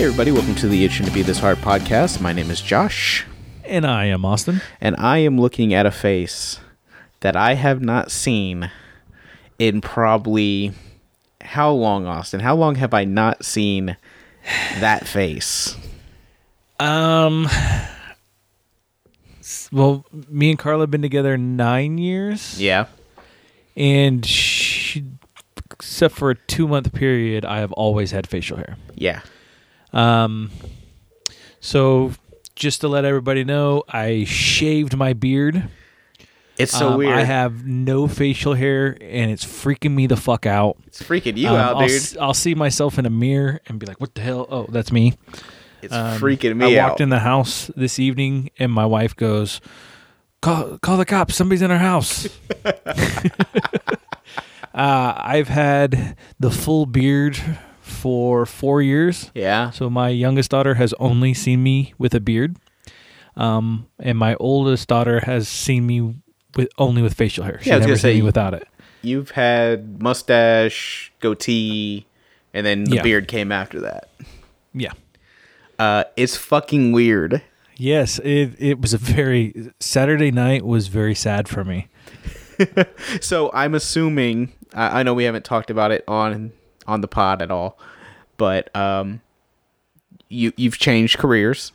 Hey, everybody, welcome to the It Shouldn't Be This Hard podcast. My name is Josh, And I am Austin. and I am looking at a face that I have not seen in probably how long, Austin? How long have I not seen that face? Um, s- well, me and Carla have been together nine years. Yeah. And she, except for a two month period, I have always had facial hair. Yeah. Um, so just to let everybody know, I shaved my beard. It's so Um, weird. I have no facial hair, and it's freaking me the fuck out. it's freaking you Um, out, I'll, dude. s- I'll see myself in a mirror and be like, "What the hell? Oh, that's me." It's Um, freaking me out. I out. walked in the house this evening, and my wife goes, "Call, call the cops! Somebody's in our house." uh, I've had the full beard for four years, yeah. so my youngest daughter has only seen me with a beard, um, and my oldest daughter has seen me with only with facial hair. She's Yeah, I was never gonna seen say- me without it. You've had mustache, goatee, and then the Yeah. beard came after that. Yeah. Uh, it's fucking weird. Yes, it it was a very Saturday night was very sad for me. So I'm assuming I, I know we haven't talked about it on on the pod at all, but um, you you've changed careers.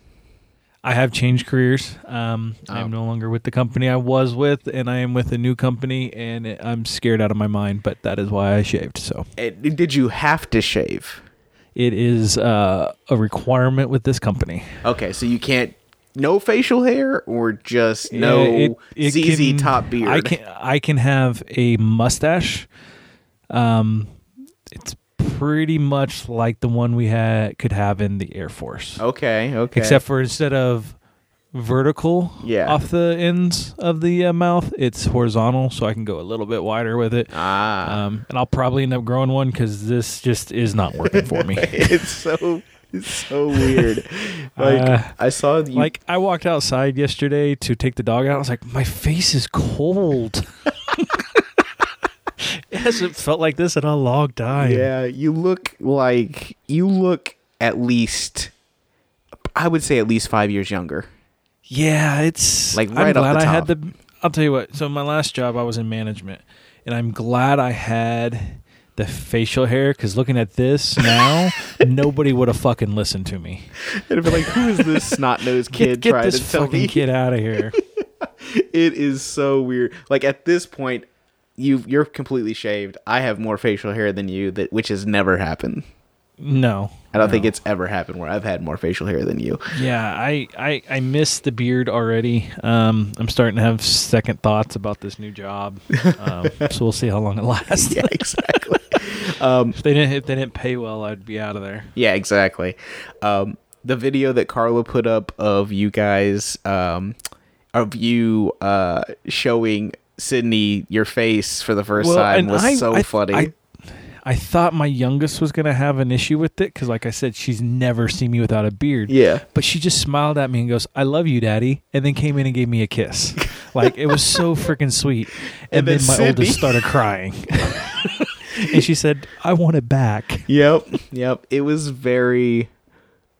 I have changed careers. Um, I am no longer with the company I was with, and I am with a new company, and it, I'm scared out of my mind. But that is why I shaved. So It, did you have to shave? it is uh, a requirement with this company. Okay, so you can't no facial hair or just no it- it ZZ can- top beard. I can I can have a mustache. Um, it's pretty much like the one we had could have in the Air Force. Okay, okay. except for instead of vertical Yeah. off the ends of the uh, mouth, it's horizontal, so I can go a little bit wider with it. ah, Um, and I'll probably end up growing one because this just is not working for me. it's so it's so weird. Like Uh, I saw you, like I walked outside yesterday to take the dog out. I was like, my face is cold. it hasn't felt like this in a long time. Yeah, you look like you look at least I would say at least 5 years younger. Yeah, it's Like, I'm right off glad the I had the. I'll tell you what. So my last job, I was in management, and I'm glad I had the facial hair because looking at this now, nobody would have fucking listened to me. It'd be like, who is this snot nosed kid Get, get trying this to tell fucking me? kid out of here. It is so weird. Like at this point, you you're completely shaved. I have more facial hair than you, that which has never happened. No, I don't think it's ever happened where I've had more facial hair than you. Yeah, I I I miss the beard already. Um, I'm starting to have second thoughts about this new job. Um, so we'll see how long it lasts. yeah, exactly. um, If they didn't if they didn't pay well, I'd be out of there. yeah, exactly. Um, the video that Carla put up of you guys, um, of you uh, showing Sydney your face for the first time was I- so I- funny. I, I thought my youngest was gonna have an issue with it because, like I said, she's never seen me without a beard. yeah. But she just smiled at me and goes, "I love you, Daddy," and then came in and gave me a kiss. like it was so freaking sweet. And And, then then, my Sydney- oldest started crying, and she said, "I want it back." Yep. Yep. It was very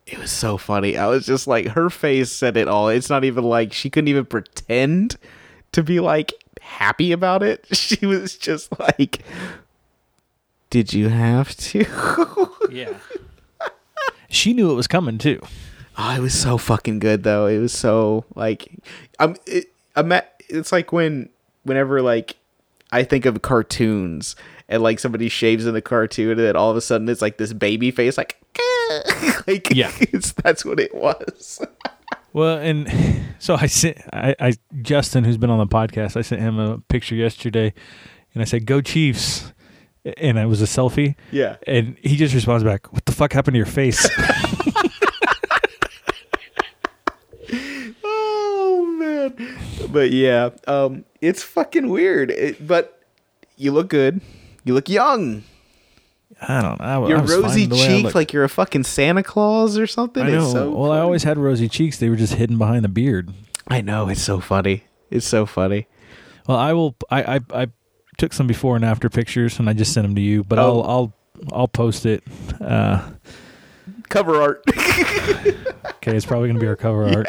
it was so funny. I was just like her face said it all. It's not even like she couldn't even pretend to be like happy about it. She was just like Did you have to? Yeah. She knew it was coming too. oh, it was so fucking good though. It was so like I'm it, I'm at, it's like when whenever like I think of cartoons and like somebody shaves in the cartoon and then all of a sudden it's like this baby face like like Yeah. it's that's what it was. Well, and so I sent I, I Justin, who's been on the podcast, I sent him a picture yesterday, and I said, "Go Chiefs," and it was a selfie. Yeah. And he just responds back, "What the fuck happened to your face?" Oh man. But yeah, um it's fucking weird. It, but you look good. You look young. I don't know. I, You're I rosy cheeked like you're a fucking Santa Claus or something. I know. So well, I always had rosy cheeks. They were just hidden behind the beard. I know, it's so funny. It's so funny. Well, I will. I I, I took some before and after pictures, and I just sent them to you. But Oh. I'll I'll I'll post it. Uh, Cover art. Okay, it's probably gonna be our cover art.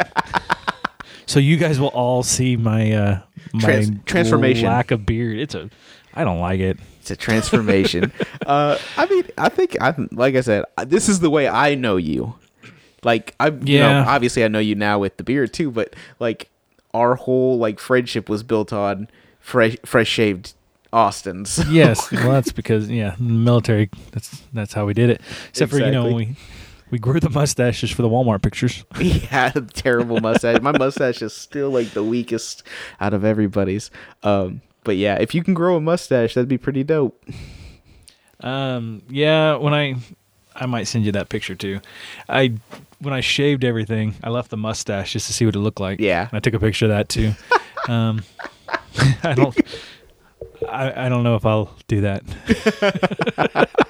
So you guys will all see my uh my Trans- transformation. lack of beard. It's a I don't like it. It's a transformation. uh, I mean, I think I like I said, this is the way I know you. Like I, you know, Yeah. obviously I know you now with the beard too, but like our whole like friendship was built on fresh, fresh shaved Austins. Yes, well that's because yeah, military. That's that's how we did it. Except for you know we we grew the mustaches for the Walmart pictures. he had a terrible mustache. My mustache is still like the weakest out of everybody's. Um, but yeah, if you can grow a mustache, that'd be pretty dope. Um, yeah, when I I might send you that picture too. I when I shaved everything, I left the mustache just to see what it looked like. Yeah. and I took a picture of that too. um, I don't. I, I don't know if I'll do that.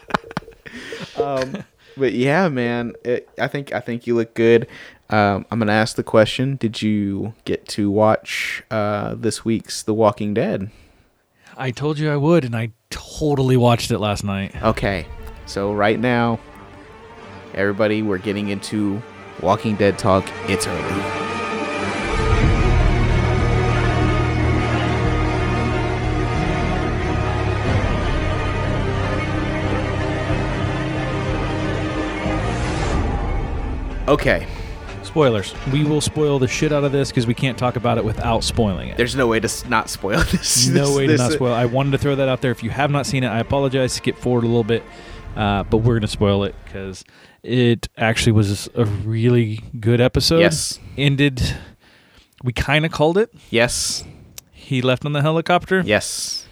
Um, but yeah, man, it, I think I think you look good. Um, I'm gonna ask the question: Did you get to watch uh, this week's The Walking Dead? I told you I would, and I totally watched it last night. Okay, so right now, everybody, we're getting into Walking Dead talk. It's early. Okay, Spoilers. We will spoil the shit out of this because we can't talk about it without spoiling it. there's no way to not spoil this. no This- way to this- not spoil. I wanted to throw that out there. If you have not seen it, I apologize. Skip forward a little bit, uh, but we're gonna spoil it because it actually was a really good episode. Yes. ended. We kind of called it. Yes. He left on the helicopter. Yes.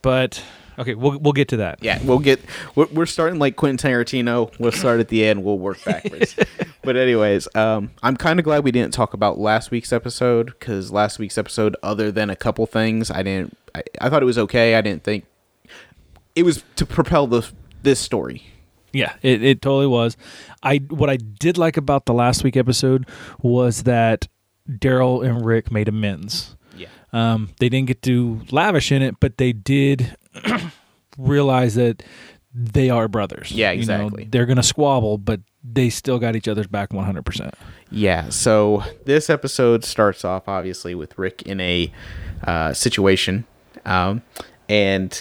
But okay, we'll we'll get to that. Yeah, we'll get. We're, we're starting like Quentin Tarantino. We'll start at the end. We'll work backwards. but anyways, um, I'm kind of glad we didn't talk about last week's episode because last week's episode, other than a couple things, I didn't. I, I thought it was okay. I didn't think it was to propel the this story. Yeah, it, it totally was. I what I did like about the last week episode was that Daryl and Rick made amends. Yeah. Um, they didn't get to lavish in it, but they did realize that they are brothers. Yeah, You know, exactly. they're gonna squabble, but they still got each other's back one hundred percent. Yeah, so this episode starts off obviously with Rick in a uh, situation, um, and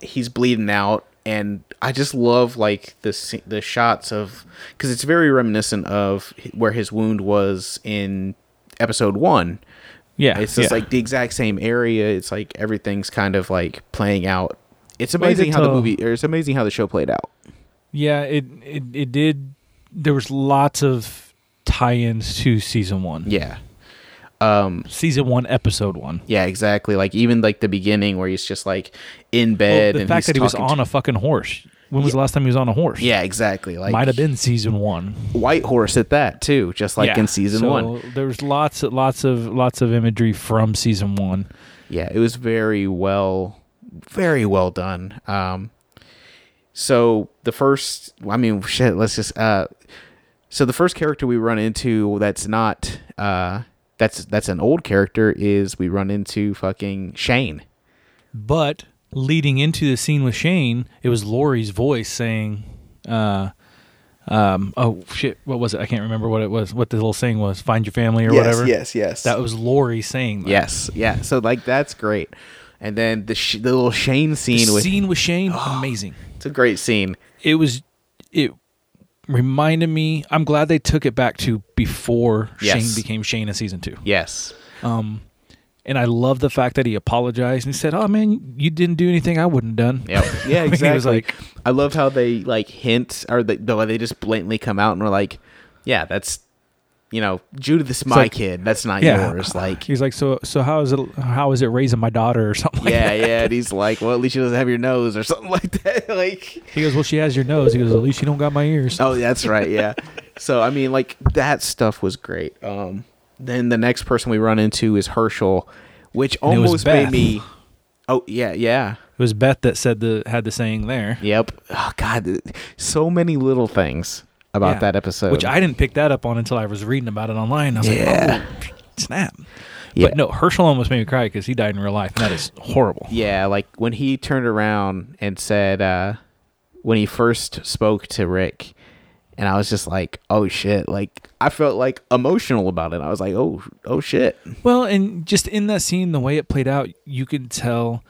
he's bleeding out, and I just love like the the shots of because it's very reminiscent of where his wound was in episode one. Yeah, It's just yeah. like the exact same area. It's like everything's kind of like playing out. It's Well, I amazing how the movie, or it's amazing how the show played out. yeah. It, it it did. There was lots of tie-ins to season one. Yeah. Um, Season one, episode one. Yeah, exactly. Like even like the beginning where he's just like in Well, bed the and fact he's that he was on to- a fucking horse. When was the last time he was on a horse? Yeah, exactly. Like might have been season one. White Horse at that too, just like Yeah. in season So one. There's lots, lots of, lots of imagery from season one. Yeah, it was very well, very well done. Um, so the first, I mean, shit. Let's just. Uh, so the first character we run into that's not uh that's that's an old character is we run into fucking Shane. But leading into the scene with Shane, it was Lori's voice saying, uh, um, "Oh shit, what was it? I can't remember what it was. What the little saying was. Find your family or whatever. Yes, yes. That was Lori saying that. yes, yeah. So like that's great. And then the sh- the little Shane The scene with scene with Shane, amazing. it's a great scene. It was, it reminded me. I'm glad they took it back to before Yes. Shane became Shane in season two. Yes. Um, and I love the fact that he apologized and he said, "Oh man, you didn't do anything I wouldn't have done." Yep. Yeah, He was exactly. like- I love how they like hint or they, they just blatantly come out and are like, yeah, that's you know, Judith's my like- kid. That's not Yeah. yours. Like He's like, "So, so how is it? How is it raising my daughter or something?" Like yeah, that. yeah. And he's like, well, at least she doesn't have your nose or something like that. like, He goes, "Well, she has your nose." He goes, "At least she don't got my ears." oh, that's right. Yeah. so I mean, like that stuff was great. Um, then the next person we run into is Hershel, which And almost made me. Oh yeah, yeah. It was Beth that said the had the saying there, Yep. Oh God, so many little things about Yeah. that episode. which I didn't pick that up on until I was reading about it online. I was Yeah. like, "Oh, snap!" Yeah. But no, Hershel almost made me cry because he died in real life, and that is horrible. Yeah, like when he turned around and said, uh, when he first spoke to Rick, and I was just like, oh shit! Like I felt like emotional about it. I was like, oh oh shit. Well, and just in that scene, the way it played out, you could tell,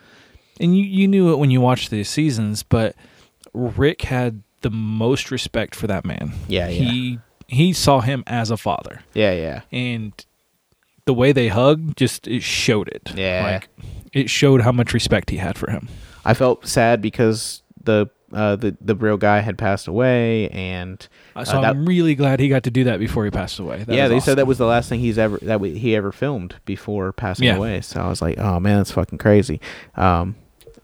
and you you knew it when you watched the seasons, but Rick had the most respect for that man. Yeah, yeah. he he saw him as a father, Yeah, yeah, and the way they hugged just it showed it. Yeah. like it showed how much respect he had for him. I felt sad because the uh, the the real guy had passed away, and Uh, So uh, that- I'm really glad he got to do that before he passed away. That yeah, they said that was the last thing he's ever that we, he ever filmed before passing Yeah. away. So I was like, oh man, that's fucking crazy. Um,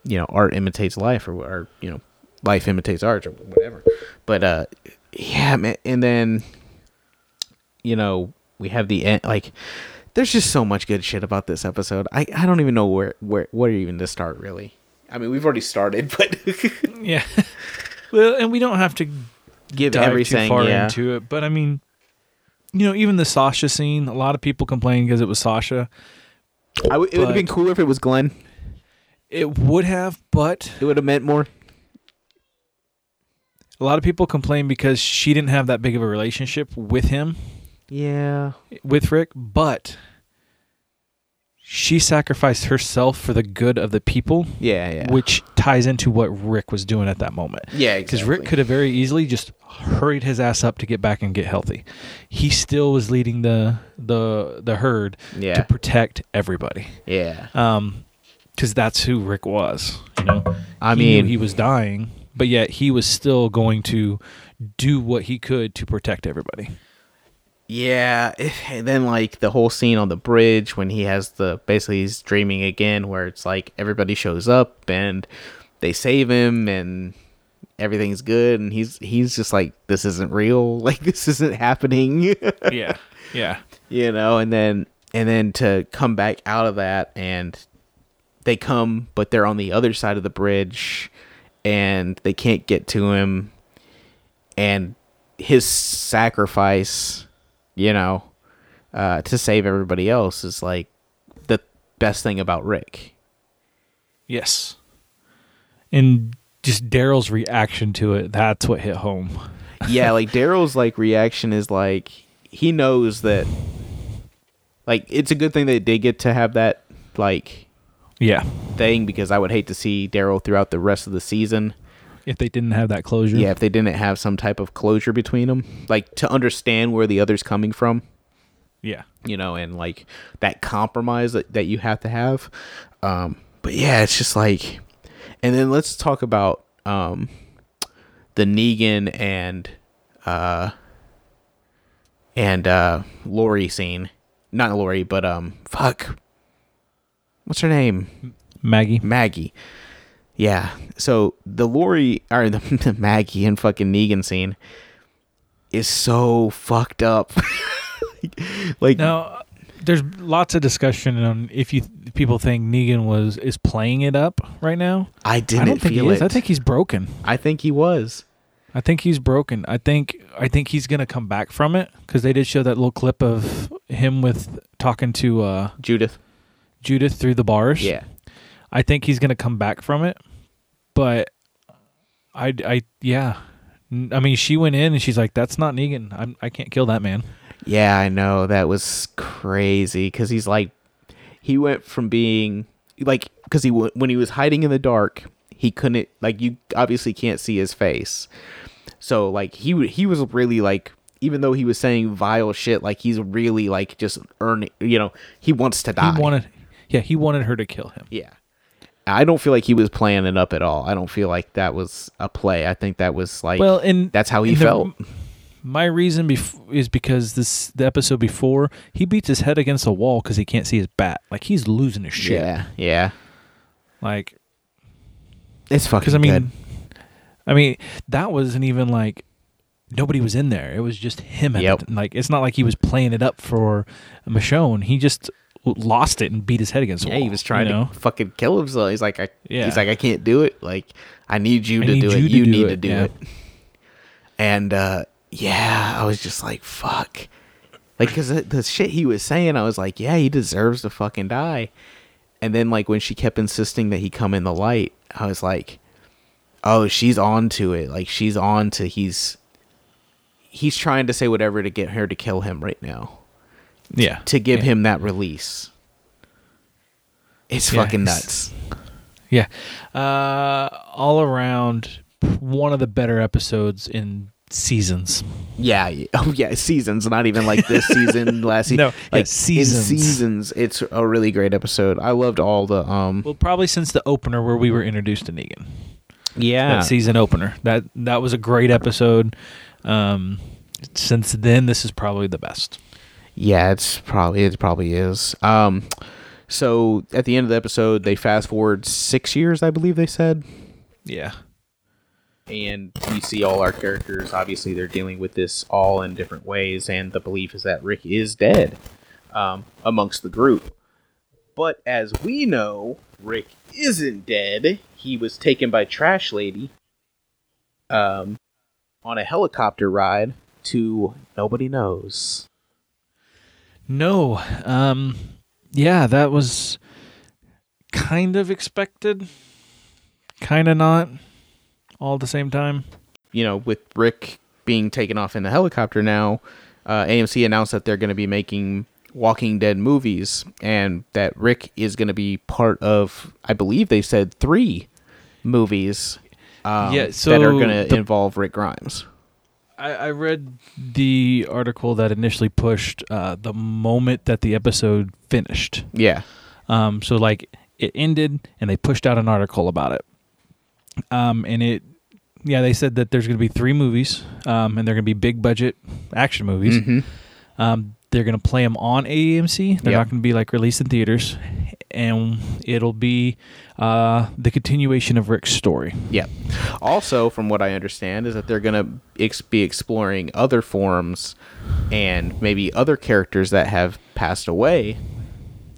you know, art imitates life, or, or you know, life imitates art, or whatever. But uh, yeah, man. And then, you know, we have the end. Like, there's just so much good shit about this episode. I I don't even know where where where even to start. Really, I mean, we've already started, but yeah. well, and we don't have to give dive everything. too far yeah. into it, but I mean, you know, even the Sasha scene, a lot of people complain because it was Sasha. I w- it would have been but- cooler if it was Glenn. It would have, but It would have meant more. a lot of people complain because she didn't have that big of a relationship with him, Yeah. with Rick, but she sacrificed herself for the good of the people, Yeah. Yeah. which ties into what Rick was doing at that moment. yeah. Because Rick could have very easily just hurried his ass up to get back and get healthy. He still was leading the the the herd Yeah. to protect everybody. Yeah. Um, because that's who Rick was. You know, I He mean- he was dying, but yet he was still going to do what he could to protect everybody. Yeah, and then like the whole scene on the bridge when he has the basically he's dreaming again, where it's like everybody shows up and they save him and everything's good, and he's he's just like this isn't real, like this isn't happening, yeah, yeah, you know, and then and then to come back out of that and they come, but they're on the other side of the bridge and they can't get to him, and his sacrifice, you know, uh, to save everybody else is like the best thing about Rick. yes. And just Daryl's reaction to it—that's what hit home. Yeah, like Daryl's like reaction is like he knows that like it's a good thing that they did get to have that like Yeah, thing because I would hate to see Daryl throughout the rest of the season. If they didn't have that closure. Yeah, if they didn't have some type of closure between them, like to understand where the other's coming from. yeah. you know, and like that compromise that, that you have to have. Um, but yeah, it's just like, and then let's talk about um, the Negan and uh, and uh, Lori scene. Not Lori, but um, fuck, what's her name? Maggie. Maggie. Yeah. So the Lori or the, the Maggie and fucking Negan scene is so fucked up. like Now, there's lots of discussion on if you people think Negan was is playing it up right now. I didn't I don't think he is. it. I think he's broken. I think he was. I think he's broken. I think I think he's gonna come back from it because they did show that little clip of him with talking to uh, Judith. Judith through the bars. Yeah. I think he's gonna come back from it, but I I yeah. I mean, she went in and she's like, "That's not Negan. I'm, I can't kill that man." Yeah, I know. That was crazy because he's like, he went from being like, because he when he was hiding in the dark, he couldn't like you obviously can't see his face. So like he he was really like even though he was saying vile shit, like he's really like just earning. You know, he wants to die. He wanted, yeah, he wanted her to kill him. Yeah. I don't feel like he was playing it up at all. I don't feel like that was a play. I think that was like Well, and that's how he and the- felt. My reason bef- is because this the episode before he beats his head against a wall because he can't see his bat. Like he's losing his shit. Yeah, yeah. Like It's fucking because I mean, good. I mean that wasn't even like nobody was in there. It was just him. At Yep. like it's not like he was playing it up for Michonne. He just lost it and beat his head against the Yeah, wall. he was trying you know? to fucking kill himself. He's like, I, Yeah. he's like, I can't do it. Like, I need you I to need do you it. to You do need it, to do yeah. it. And uh, yeah, I was just like, fuck. Like, cause the, the shit he was saying, I was like, yeah, he deserves to fucking die. And then like when she kept insisting that he come in the light, I was like, oh, she's on to it. Like she's on to he's he's trying to say whatever to get her to kill him right now Yeah. to give Yeah. him that release. It's Yeah, fucking it's- nuts. Yeah. Uh, all around, one of the better episodes in seasons. Yeah, yeah. oh yeah, seasons, not even like this season, last season. No, yeah, like seasons. In seasons, it's a really great episode. I loved all the um. Well, probably since the opener where we were introduced to Negan. Yeah, That season opener. That that was a great episode. Um, since then, this is probably the best. Yeah, it's probably it probably is. Um, so at the end of the episode, they fast forward six years, I believe they said, Yeah. and we see all our characters. Obviously, they're dealing with this all in different ways, and the belief is that Rick is dead um, amongst the group. But as we know, Rick isn't dead. He was taken by Trash Lady um, on a helicopter ride to nobody knows. No. Um, yeah, that was kind of expected, kind of not, all at the same time. you know, with Rick being taken off in the helicopter now, uh, AMC announced that they're going to be making Walking Dead movies, and that Rick is going to be part of, I believe they said three movies. Um, Yeah, that are going to involve Rick Grimes. I, I read the article that initially pushed uh, the moment that the episode finished. Yeah, Um, so like it ended, and they pushed out an article about it. Um, and it, yeah, they said that there's going to be three movies, um, and they're going to be big budget action movies. Mhm. Um, they're going to play them on AMC. They're Yep. not going to be like released in theaters, and it'll be uh, the continuation of Rick's story. yeah. Also, from what I understand, is that they're going to ex- be exploring other forms and maybe other characters that have passed away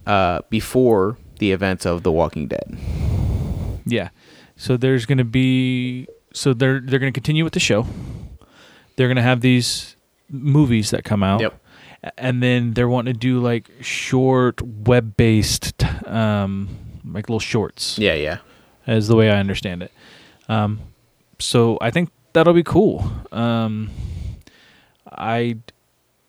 uh, before the events of The Walking Dead. Yeah. So there's going to be so they're they're going to continue with the show. They're going to have these movies that come out. Yep. And then they're wanting to do like short web-based um like little shorts. Yeah, yeah. As the way I understand it. Um so I think that'll be cool. Um I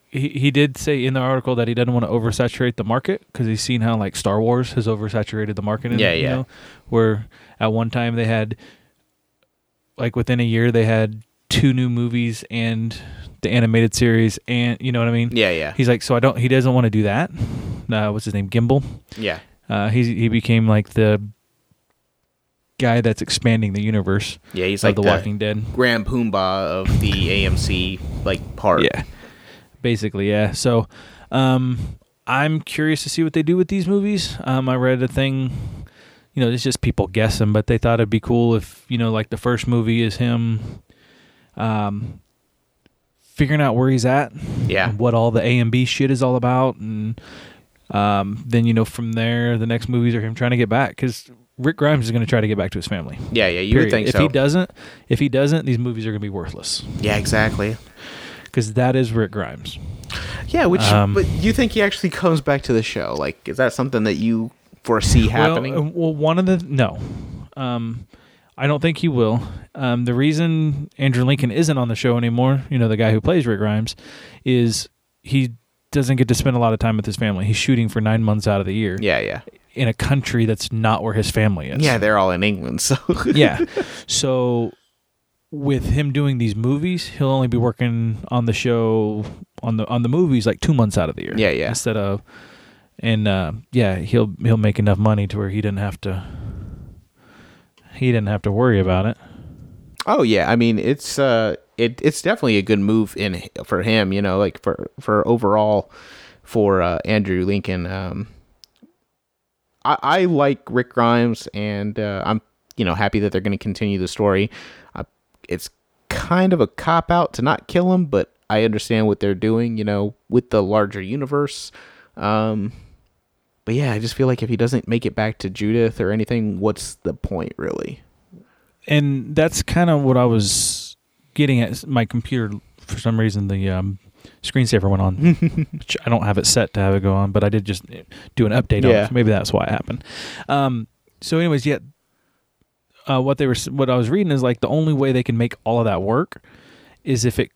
he, he did say in the article that he doesn't want to oversaturate the market because he's seen how like Star Wars has oversaturated the market. In, Yeah, you yeah. know, where at one time they had like within a year they had two new movies and the animated series and you know what I mean. Yeah, yeah. He's like, so I don't. He doesn't want to do that. Uh, what's his name? Gimple. Yeah. Uh, he he became like the guy that's expanding the universe Yeah, he's like The the, Walking Dead. Grand Poobah of the AMC like part. Yeah. Basically, yeah. So, um, I'm curious to see what they do with these movies. Um, I read a thing, you know, it's just people guessing, but they thought it'd be cool if, you know, like the first movie is him, um, figuring out where he's at, Yeah. and what all the A and B shit is all about, and um, then you know from there the next movies are him trying to get back because Rick Grimes is going to try to get back to his family. Yeah, yeah, you period. would think if so. he doesn't, if he doesn't, these movies are going to be worthless yeah, exactly. because that is Rick Grimes. Yeah, which Um, but you think he actually comes back to the show? Like, is that something that you foresee happening? Well, uh, well, one of the no, um, I don't think he will. Um, the reason Andrew Lincoln isn't on the show anymore, you know, the guy who plays Rick Grimes, is he doesn't get to spend a lot of time with his family. He's shooting for nine months out of the year yeah, yeah, in a country that's not where his family is. yeah. They're all in England, so yeah. So with him doing these movies, he'll only be working on the show on the on the movies like two months out of the year. Yeah, yeah. Instead of and uh, yeah, he'll he'll make enough money to where he doesn't have to he didn't have to worry about it. Oh yeah, I mean it's uh it it's definitely a good move in for him, you know, like for for overall for uh, Andrew Lincoln. Um, I I like Rick Grimes, and uh, I'm you know happy that they're going to continue the story. It's kind of a cop out to not kill him, but I understand what they're doing, you know, with the larger universe. Um, but yeah, I just feel like if he doesn't make it back to Judith or anything, what's the point really? And that's kind of what I was getting at. My computer, for some reason, the um, screensaver went on. which I don't have it set to have it go on, but I did just do an update on Yeah. it. So maybe that's why it happened. Um, so, anyways, yeah, uh, what they were, what I was reading is like the only way they can make all of that work is if it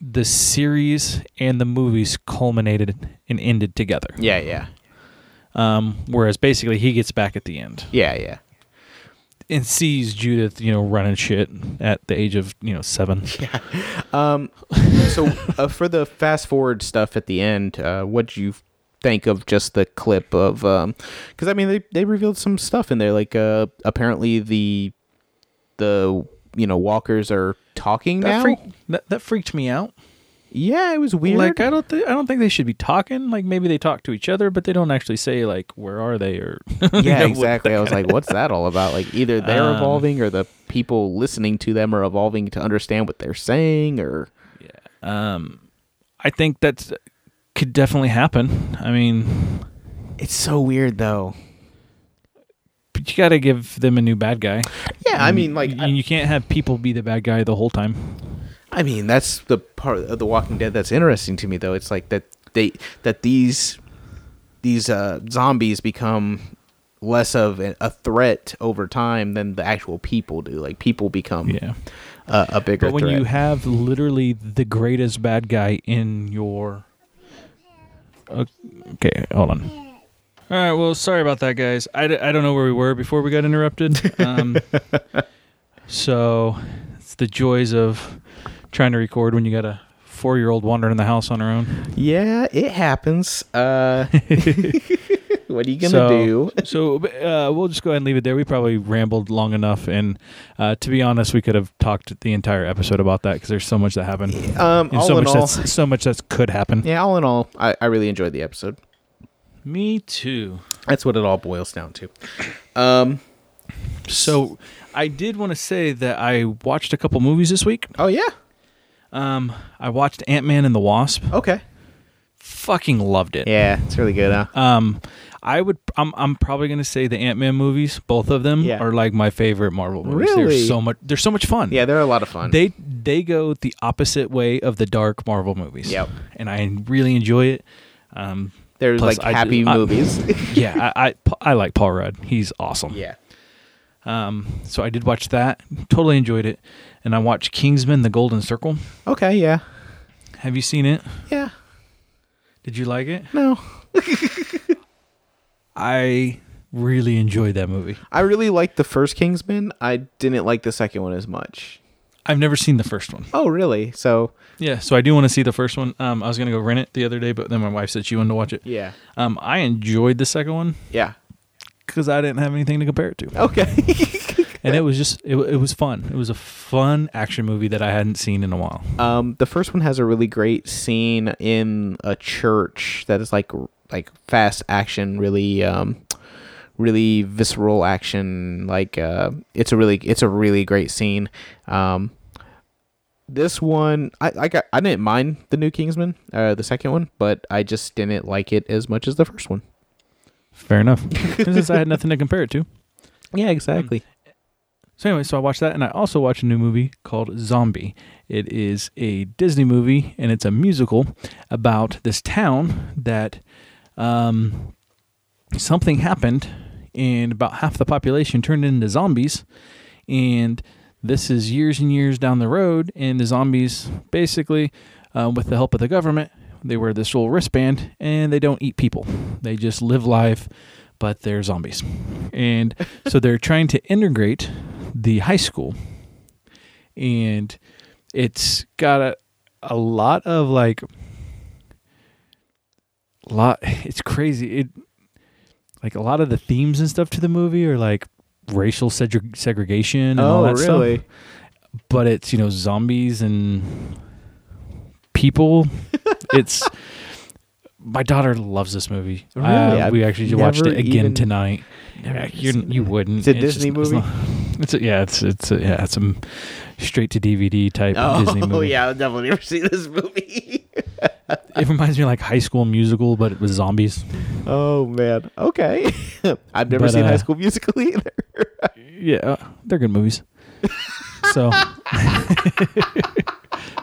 the series and the movies culminated and ended together. Yeah, yeah, Um, whereas basically he gets back at the end yeah, yeah. and sees Judith, you know, running shit at the age of you know seven. Um, so uh, for the fast forward stuff at the end, uh, what do you think of just the clip of? Because I mean, they they revealed some stuff in there, like uh, apparently the the you know walkers are talking That, now. freak, that, that freaked me out. Yeah, it was weird. Like I don't, th- I don't think they should be talking. Like maybe they talk to each other, but they don't actually say like where are they or yeah, exactly. I was like, what's that all about? Like either they're Um, evolving or the people listening to them are evolving to understand what they're saying or Um, I think that's could definitely happen. I mean, it's so weird though. but you got to give them a new bad guy. Yeah, I mean like I, you can't have people be the bad guy the whole time. I mean that's the part of the Walking Dead that's interesting to me though. It's like that they that these these uh zombies become less of a a threat over time than the actual people do. Like people become Yeah. a, a bigger threat. But when threat. you have literally the greatest bad guy in your okay, hold on. All right, well, sorry about that, guys. I, d- I don't know where we were before we got interrupted. Um, so it's the joys of trying to record when you got a four year old wandering in the house on her own. yeah, it happens. Uh what are you gonna so, do? so uh, we'll just go ahead and leave it there. We probably rambled long enough, and uh, to be honest, we could have talked the entire episode about that because there's so much that happened, Um and all so in much all, that's so much that could happen. Yeah, all in all, I, I really enjoyed the episode. Me too. That's what it all boils down to. Um. So I did want to say that I watched a couple movies this week. Oh yeah. Um, I watched Ant Man and the Wasp. Okay. Fucking loved it. Yeah, it's really good, huh? Um, I would. I'm. I'm probably gonna say the Ant Man movies. Both of them Yeah. are like my favorite Marvel movies. Really? They're so much. They're so much fun. Yeah, they're a lot of fun. They they go the opposite way of the dark Marvel movies. Yep. And I really enjoy it. Um, they're plus like I happy I- movies. yeah, I, I I like Paul Rudd. He's awesome. yeah. Um, so I did watch that. Totally enjoyed it. And I watched Kingsman: The Golden Circle. Okay. Yeah. Have you seen it? Yeah. Did you like it? No. I really enjoyed that movie. I really liked the first Kingsman. I didn't like the second one as much. I've never seen the first one. Oh, really? So Yeah, so I do want to see the first one. Um, I was gonna go rent it the other day, but then my wife said she wanted to watch it. yeah. Um, I enjoyed the second one Yeah. because I didn't have anything to compare it to, Okay. and it was just it, it was fun. It was a fun action movie that I hadn't seen in a while. um, the first one has a really great scene in a church that is like like fast action, really um, really visceral action. Like uh, it's a really it's a really great scene. Um, this one I I got I didn't mind the new Kingsman, uh, the second one, but I just didn't like it as much as the first one. Fair enough, since I had nothing to compare it to. Yeah, exactly. So anyway, so I watched that, and I also watched a new movie called Zombie. It is a Disney movie, and it's a musical about this town that um, something happened, and about half the population turned into zombies, and this is years and years down the road, and the zombies basically, uh, with the help of the government, they wear this little wristband, and they don't eat people. They just live life, but they're zombies, and so they're trying to integrate the high school and it's got a, a lot of like lot it's crazy it like a lot of the themes and stuff to the movie are like racial segre- segregation and all Oh, that really? stuff but it's you know zombies and people it's my daughter loves this movie Really? Uh, we actually watched it again tonight Never you're, you wouldn't. It's a just- Disney movie? It's a, yeah, it's it's a, yeah, it's a straight to DVD type Oh, Disney movie. Oh, yeah, I've definitely never seen this movie. It reminds me of like High School Musical, but it was zombies. oh man. Okay. I've never But, seen uh, High School Musical either. Yeah, uh, they're good movies. so, I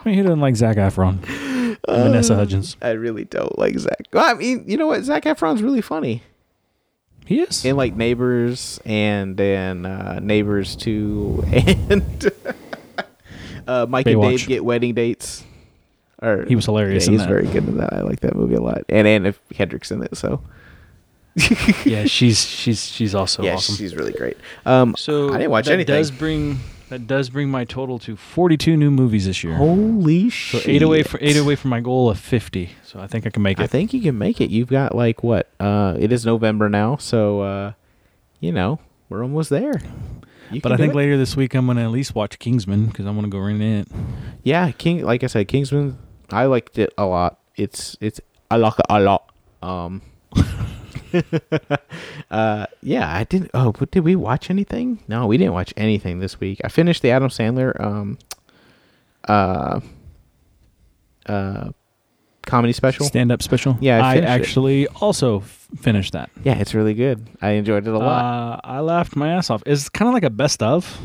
mean, who doesn't like Zac Efron, and Vanessa Hudgens? I really don't like Zac. Well, I mean, you know what? Zac Efron's really funny He is. in like Neighbors and then uh, Neighbors Two and uh, Mike and Dave get wedding dates. Or He was hilarious Yeah, in he's that. very good in that. I like that movie a lot. And Anna Kendrick's in it, so yeah, she's she's she's also yeah, awesome. she's really great. Um, So I didn't watch that anything. Does bring that does bring my total to 42 new movies this year. Holy shit. so eight away from eight away from my goal of 50. So I think I can make it. I think you can make it. You've got like what? Uh, it is November now, so uh, you know we're almost there. You But I think it. later this week I'm gonna at least watch Kingsman because I want to go in it. Yeah, King. Like I said, Kingsman. I liked it a lot. It's it's I like it a lot. Um. uh yeah i didn't oh but did we watch anything no we didn't watch anything this week i finished the adam sandler um uh uh comedy special Stand up special. Yeah, I I, finished it. actually also f- finished that. yeah it's really good i enjoyed it a lot Uh, I laughed my ass off. It's kind of like a best of.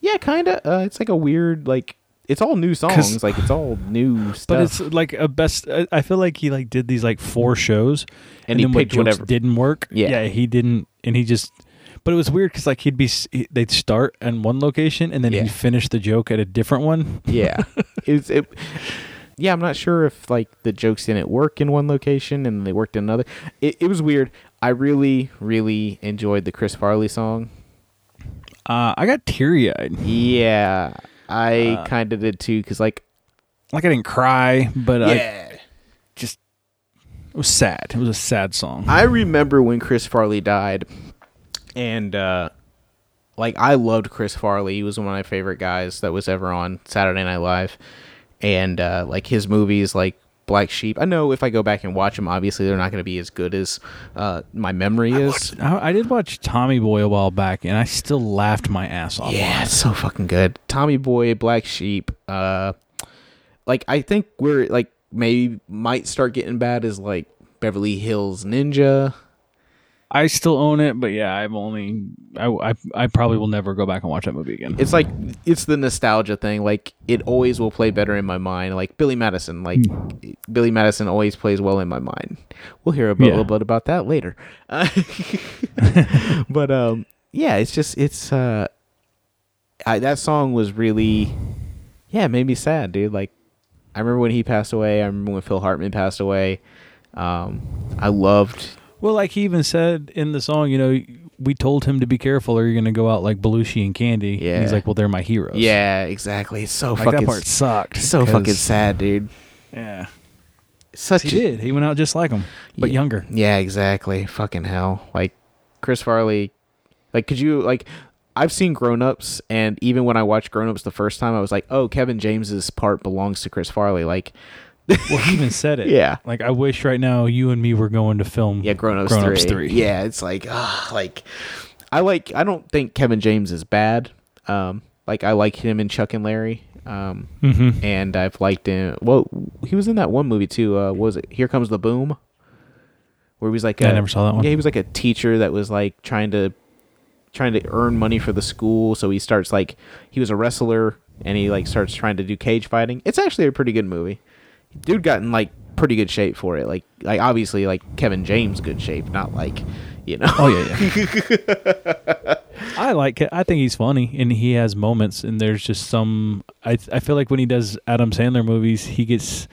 yeah kind of uh it's like a weird like it's all new songs like it's all new stuff But it's like a best. I I feel like he like did these like four shows, And he then what picked jokes whatever. didn't work. Yeah. yeah, he didn't, and he just. But it was weird because like he'd be he- they'd start in one location and then Yeah. he'd finish the joke at a different one. yeah it's it yeah i'm not sure if like the jokes didn't work in one location and they worked in another it, it was weird i really really enjoyed the chris farley song Uh, I got teary eyed. yeah i Uh, kind of did too because like Like I didn't cry, but I yeah just it was sad. It was a sad song. I remember when Chris Farley died, and uh, like I loved Chris Farley. He was one of my favorite guys that was ever on Saturday Night Live, and uh, like his movies, like Black Sheep. I know if I go back and watch them, obviously they're not going to be as good as uh, my memory is. I, I did watch Tommy Boy a while back, and I still laughed my ass off. Yeah, it's so fucking good. Tommy Boy, Black Sheep. Uh, like I think we're like maybe might start getting bad as like Beverly Hills Ninja. I still own it, but yeah, I've only I, I I probably will never go back and watch that movie again. it's like it's the nostalgia thing. Like it always will play better in my mind. Like billy madison like billy madison always plays well in my mind. We'll hear a Yeah. little bit about that later. Uh, but um yeah it's just it's uh I, that song was really yeah it made me sad dude. Like i remember when he passed away. I remember when phil hartman passed away. Um i loved well, like he even said in the song, you know, we told him to be careful, or you're gonna go out like Belushi and Candy. And Yeah. he's like, well, they're my heroes. yeah exactly it's so like fucking that part sucked. so fucking sad dude Yeah, such he a- did. He went out just like him, but Yeah. younger. Yeah, exactly. Fucking hell. Like Chris Farley like could you like I've seen Grown Ups and even when I watched Grown Ups the first time I was like, "Oh, Kevin James's part belongs to Chris Farley." Like Well, he even said it. Yeah. Like I wish right now you and me were going to film. yeah, Grown Ups Grown 3. Ups 3. Yeah, it's like ah like I like I don't think Kevin James is bad. Um like I like him in Chuck and Larry. Um Mm-hmm. and I've liked him. Well, he was in that one movie too. Uh, what was it Here Comes the Boom? Where he was like, I never saw that one. Yeah, he was like a teacher that was like trying to trying to earn money for the school. So he starts like he was a wrestler and he like starts trying to do cage fighting. It's actually a pretty good movie. Dude got in like pretty good shape for it. Like like obviously like Kevin James good shape, not like you know. Oh yeah, yeah. I like it. I think he's funny, and he has moments. And there's just some. I I feel like when he does Adam Sandler movies, he gets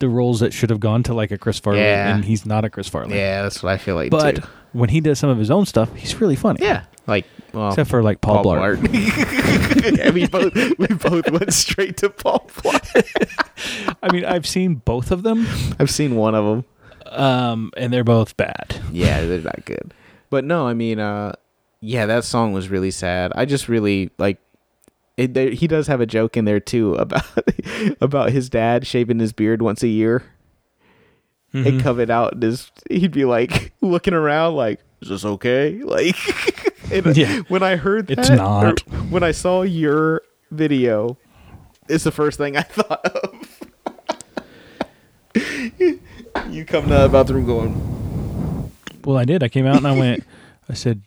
the roles that should have gone to like a Chris Farley, Yeah. and he's not a Chris Farley. Yeah, that's what I feel like But too. when he does some of his own stuff, he's really funny. Yeah, like well, Except for like Paul, Blart. Blart. yeah, we both we both went straight to Paul Blart. I mean, I've seen both of them, I've seen one of them. um, and they're both bad. Yeah, they're not good. But no, I mean, uh, yeah, that song was really sad. I just really like. It, there, he does have a joke in there too about about his dad shaving his beard once a year Mm-hmm. and coming out and his he'd be like looking around like is this okay like Yeah. when I heard that It's not. when I saw your video it's the first thing I thought of you out of the bathroom going Well, I did. I came out and I went. I said,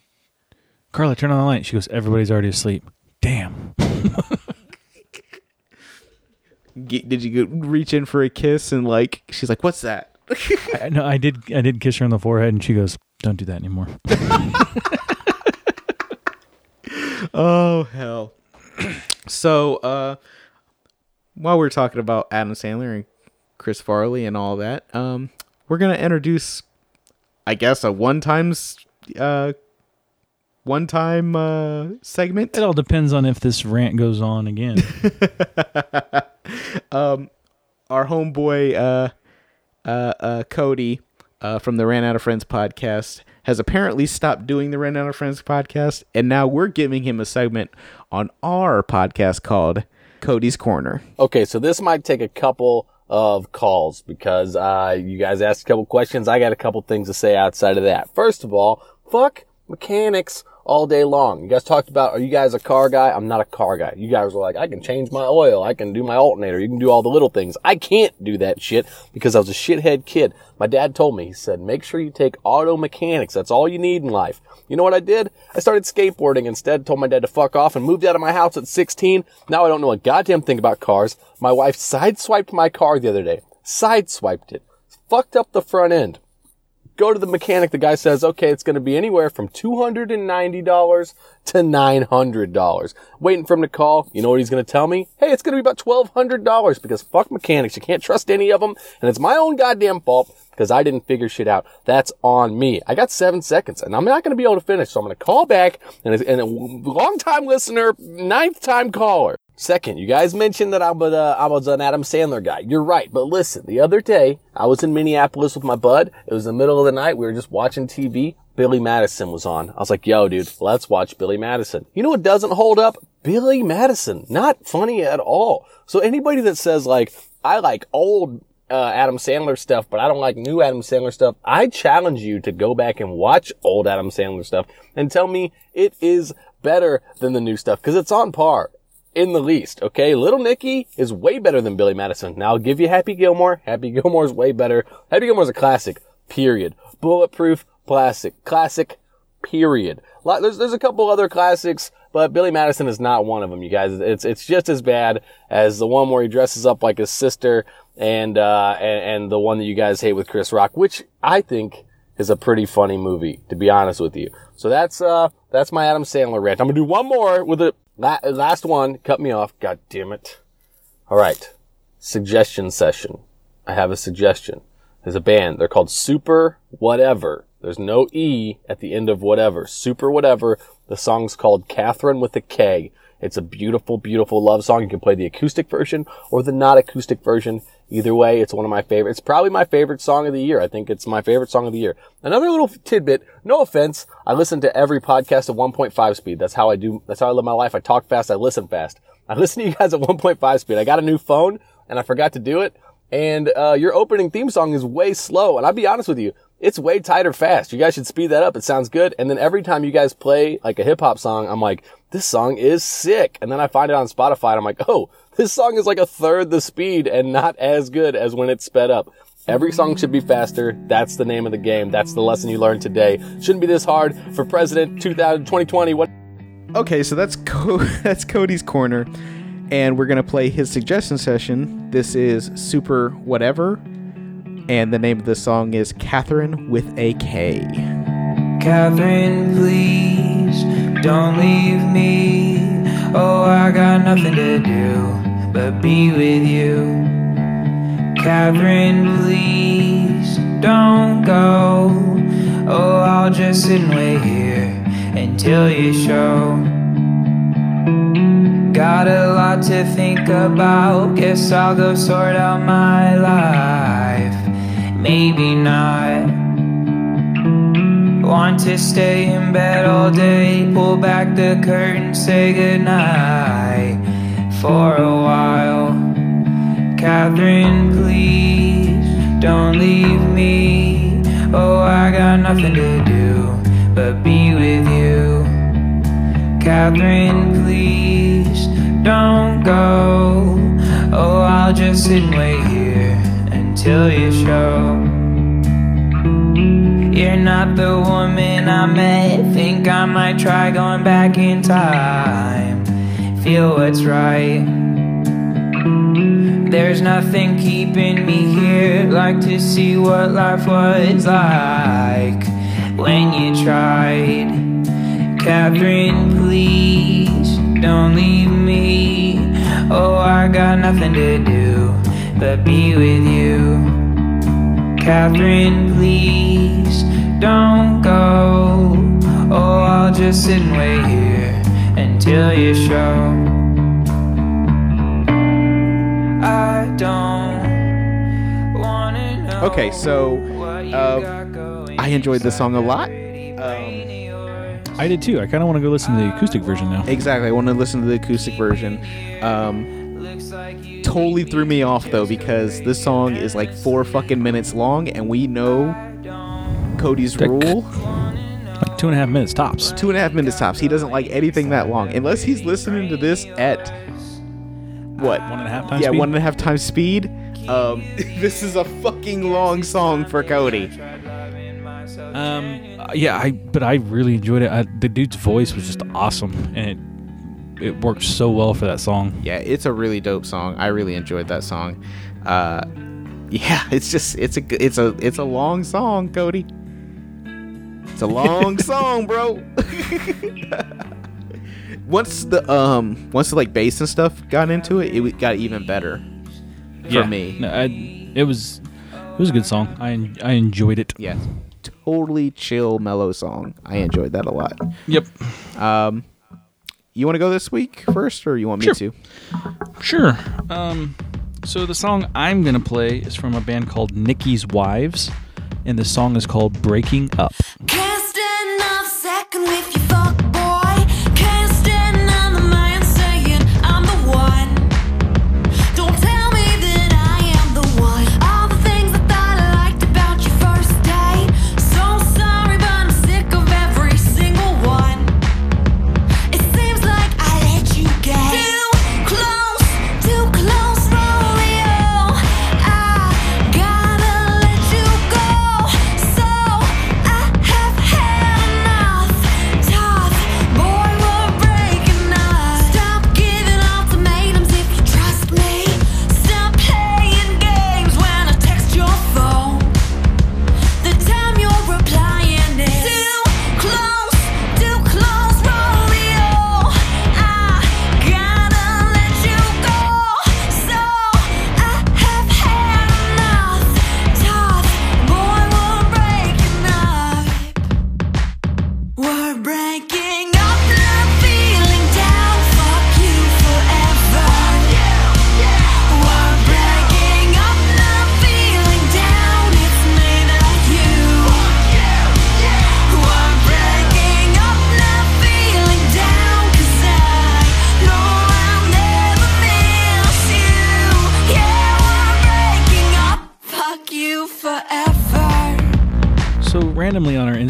"Carla, turn on the light." She goes, "Everybody's already asleep." Damn. Did you go reach in for a kiss and like she's like what's that I, no, I did. I did kiss her on the forehead, and she goes, "Don't do that anymore." oh hell so uh while we're talking about Adam Sandler and Chris Farley and all that, um, we're gonna introduce, I guess, a one times, uh, one time uh, segment. It all depends on if this rant goes on again. um, our homeboy, uh, uh, uh, Cody, uh, from the Ran Out of Friends podcast has apparently stopped doing the Ran Out of Friends podcast, and now we're giving him a segment on our podcast called Cody's Corner. Okay, so this might take a couple of calls because uh, you guys asked a couple questions. I got a couple things to say outside of that. First of all, fuck mechanics all day long. You guys talked about, are you guys a car guy? I'm not a car guy. You guys were like, I can change my oil. I can do my alternator. You can do all the little things. I can't do that shit because I was a shithead kid. My dad told me, he said, make sure you take auto mechanics. That's all you need in life. You know what I did? I started skateboarding instead, told my dad to fuck off and moved out of my house at 16. Now I don't know a goddamn thing about cars. My wife sideswiped my car the other day. Sideswiped it. Fucked up the front end go to the mechanic. The guy says, okay, it's going to be anywhere from $290 to $900. Waiting for him to call. You know what he's going to tell me? Hey, it's going to be about $1,200 because fuck mechanics. You can't trust any of them. And it's my own goddamn fault because I didn't figure shit out. That's on me. I got seven seconds and I'm not going to be able to finish. So I'm going to call back and, and a long time listener, ninth time caller. Second, you guys mentioned that I'm a, uh, I was an Adam Sandler guy. You're right. But listen, the other day, I was in Minneapolis with my bud. It was the middle of the night. We were just watching TV. Billy Madison was on. I was like, yo, dude, let's watch Billy Madison. You know what doesn't hold up? Billy Madison. Not funny at all. So anybody that says like, I like old uh, Adam Sandler stuff, but I don't like new Adam Sandler stuff. I challenge you to go back and watch old Adam Sandler stuff and tell me it is better than the new stuff because it's on par in the least, okay? Little Nicky is way better than Billy Madison. Now I'll give you Happy Gilmore. Happy Gilmore is way better. Happy Gilmore's a classic, period. Bulletproof, classic. Classic, period. There's, there's a couple other classics, but Billy Madison is not one of them, you guys. It's, it's just as bad as the one where he dresses up like his sister and, uh, and, and the one that you guys hate with Chris Rock, which I think is a pretty funny movie, to be honest with you. So that's, uh, that's my Adam Sandler rant. I'm gonna do one more with a last one, cut me off. God damn it. All right. Suggestion session. I have a suggestion. There's a band. They're called Super Whatever. There's no E at the end of whatever. Super Whatever. The song's called Catherine with a K. It's a beautiful, beautiful love song. You can play the acoustic version or the not acoustic version. Either way, it's one of my favorite. It's probably my favorite song of the year. I think it's my favorite song of the year. Another little tidbit. No offense. I listen to every podcast at 1.5 speed. That's how I do. That's how I live my life. I talk fast. I listen fast. I listen to you guys at 1.5 speed. I got a new phone and I forgot to do it. And, uh, your opening theme song is way slow. And I'll be honest with you it's way tighter fast. You guys should speed that up. It sounds good. And then every time you guys play like a hip hop song, I'm like, this song is sick. And then I find it on Spotify and I'm like, oh, this song is like a third the speed and not as good as when it's sped up. Every song should be faster. That's the name of the game. That's the lesson you learned today. Shouldn't be this hard for President 2020. What? Okay, so that's Co- that's Cody's corner, and we're gonna play his suggestion session. This is Super Whatever and the name of the song is Catherine with a K. Catherine, please don't leave me. Oh, I got nothing to do but be with you. Catherine, please don't go. Oh, I'll just sit and wait here until you show. Got a lot to think about. Guess I'll go sort out my life maybe not. Want to stay in bed all day, pull back the curtain, say goodnight for a while. Catherine, please don't leave me. Oh, I got nothing to do but be with you. Catherine, please don't go. Oh, I'll just sit and wait here until you show. You're not the woman I met. Think I might try going back in time. Feel what's right. There's nothing keeping me here. Like to see what life was like when you tried. Catherine, please don't leave me. Oh, I got got nothing to do but be with you. Catherine, please don't go. Oh, I'll just sit and wait here until you show. I don't wanna know. Okay, so, uh, I enjoyed this song a lot. I did too. I kind of want to go listen to the acoustic version now. Exactly. I want to listen to the acoustic version. Um, Looks like you totally threw me off though because this song is like four fucking minutes long, and we know Cody's That- rule: Like two and a half minutes tops. two and a half minutes tops. He doesn't like anything that long unless he's listening to this at what? One and a half times yeah, speed? one and a half times speed. Um, this is a fucking long song for Cody. Um, yeah, I but I really enjoyed it. I, the dude's voice was just awesome, and it it worked so well for that song. Yeah, it's a really dope song. I really enjoyed that song. Uh, yeah, it's just it's a it's a it's a long song, Cody. It's a long song, bro. once the um once the like bass and stuff got into it, it got even better for yeah, me. no, I, it was it was a good song. I I enjoyed it. Yeah, totally chill, mellow song. I enjoyed that a lot. Yep. Um, you want to go this week first, or you want me Sure. to? Sure. Um, so the song I'm gonna play is from a band called Nikki's Wives, and the song is called "Breaking Up."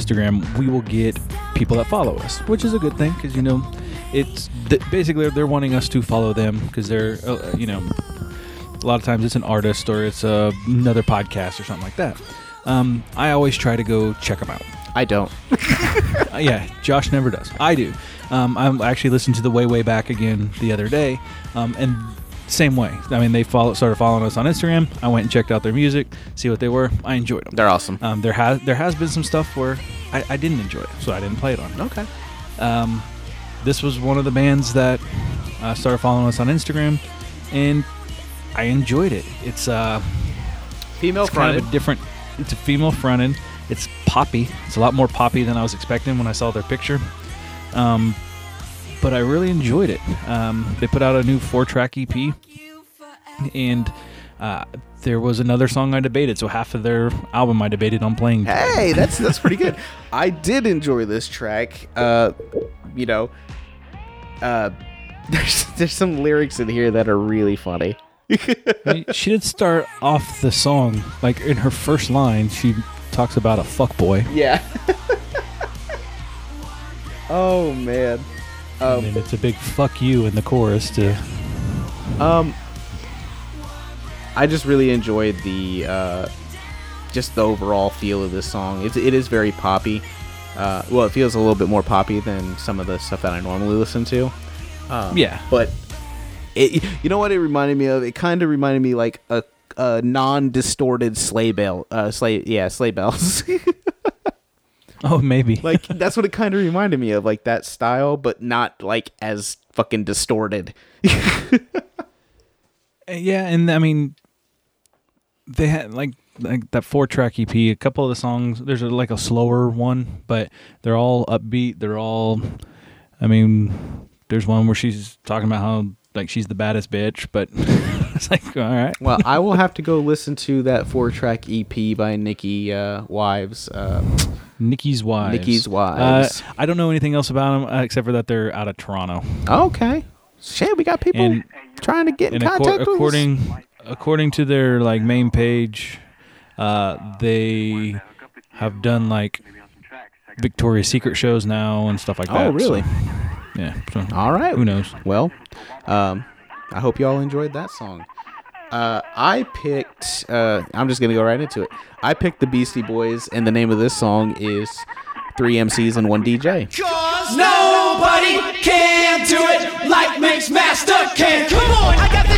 Instagram, we will get people that follow us, which is a good thing because you know, it's th- basically they're wanting us to follow them because they're uh, you know, a lot of times it's an artist or it's uh, another podcast or something like that. Um, I always try to go check them out. I don't. Uh, yeah, Josh never does. I do. Um, I actually listened to the way way back again the other day, um, and same way. I mean, they follow, started following us on Instagram. I went and checked out their music, see what they were. I enjoyed them. They're awesome. Um, there has there has been some stuff where I, I didn't enjoy it, so I didn't play it on. Okay. Um, this was one of the bands that uh, started following us on Instagram, and I enjoyed it. It's uh, Female it's kind of a different. It's a female fronted. It's poppy. It's a lot more poppy than I was expecting when I saw their picture. Um, but I really enjoyed it. Um, they put out a new four-track EP, and uh, there was another song I debated. So half of their album I debated on playing. Hey, that's that's pretty good. I did enjoy this track. Uh, you know, uh, there's there's some lyrics in here that are really funny. I mean, she did start off the song like in her first line. She talks about a fuck boy, Yeah. oh man. And then it's a big fuck you in the chorus. To Um, I just really enjoyed the uh, just the overall feel of this song. It's it is very poppy. Uh, well, it feels a little bit more poppy than some of the stuff that I normally listen to. Um, Yeah. but it you know what it reminded me of? It kind of reminded me like a, a non-distorted sleigh bell. Uh, sleigh yeah, sleigh bells. oh, maybe like that's what it kind of reminded me of, like that style, but not like as fucking distorted. Uh, Yeah, and I mean, they had like like that four track EP. A couple of the songs, there's a, like a slower one, but they're all upbeat. They're all, I mean, there's one where she's talking about how like she's the baddest bitch, but it's like all right. Well, I will have to go listen to that four track EP by Nikki uh, Wives. Uh, Nikki's wives. Nikki's Wives. Uh, I don't know anything else about them uh, except for that they're out of Toronto. okay. Shit, we got people And- trying to get in and acco- contact with us. according according to their like main page, uh, they have done like Victoria's Secret shows now and stuff like that. Oh, really? so, yeah. So, All right. Who knows? Well, um, I hope y'all enjoyed that song. Uh, I picked. Uh, I'm just gonna go right into it. I picked the Beastie Boys, and the name of this song is Three MCs and One DJ. Cause nobody can do it like Mix Master can. Come on, I got the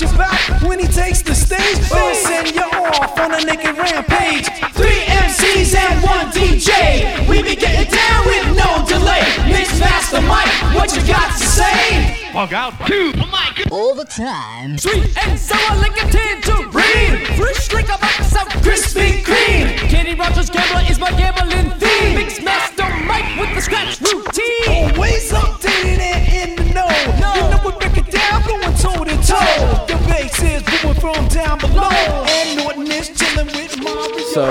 watch your back when he takes the stage. Or send you off on a naked rampage. Three MCs and one DJ. We be getting down with no delay. Mix master Mike, what you got to say? Walk out. Two. Oh All the time. Sweet and sour like a tangerine. Fresh like a box of Krispy Kreme. Kenny Rogers gambler is my gambling theme. Mix master Mike with the scratch routine. Always updating and toe. The bass is moving from down below. And Norton is chilling with. So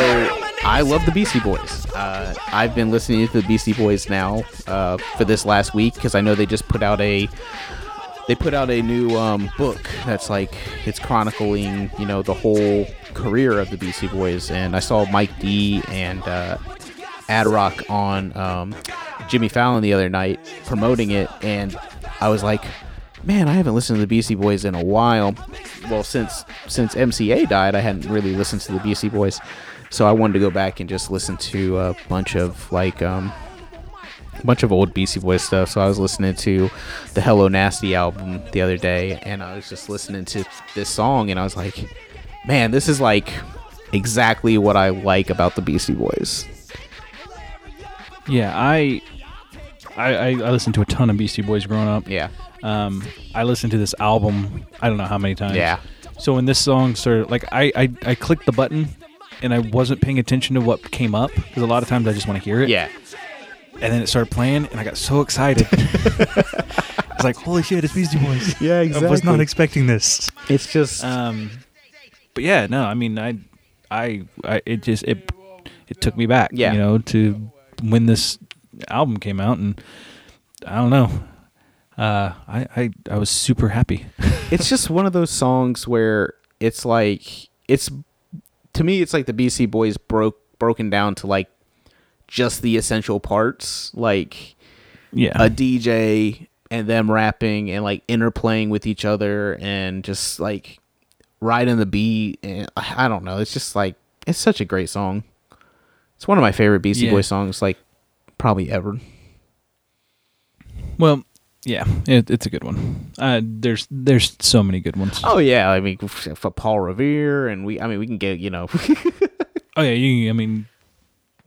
I love the Beastie Boys. Uh, I've been listening to the Beastie Boys now uh, for this last week because I know they just put out a they put out a new um, book that's like it's chronicling you know the whole career of the Beastie Boys, and I saw Mike D and uh, Ad Rock on um, Jimmy Fallon the other night promoting it, and I was like, man, I haven't listened to the Beastie Boys in a while. Well, since since MCA died, I hadn't really listened to the Beastie Boys, so I wanted to go back and just listen to a bunch of like um, a bunch of old Beastie Boys stuff. So I was listening to the Hello Nasty album the other day, and I was just listening to this song, and I was like, man, this is like exactly what I like about the Beastie Boys. Yeah, I, I I I listened to a ton of Beastie Boys growing up. Yeah. Um, I listened to this album. I don't know how many times. Yeah. So when this song started, like I I, I clicked the button, and I wasn't paying attention to what came up because a lot of times I just want to hear it. Yeah. And then it started playing, and I got so excited. I was like, "Holy shit, it's Beastie Boys!" Yeah, exactly. I was not expecting this. It's just Um, but yeah, no, I mean, I, I, I, it just it, it took me back, Yeah. you know, to when this album came out, and I don't know, uh, I, I, I was super happy. it's just one of those songs where it's like it's to me it's like the Beastie Boys broke broken down to like just the essential parts like yeah, a DJ and them rapping and like interplaying with each other and just like riding the beat and I don't know it's just like it's such a great song. It's one of my favorite Beastie Yeah. Boys songs like probably ever. well, yeah, it, it's a good one. Uh, there's there's so many good ones. Oh yeah, I mean for Paul Revere and we I mean we can get you know Oh yeah, you, I mean,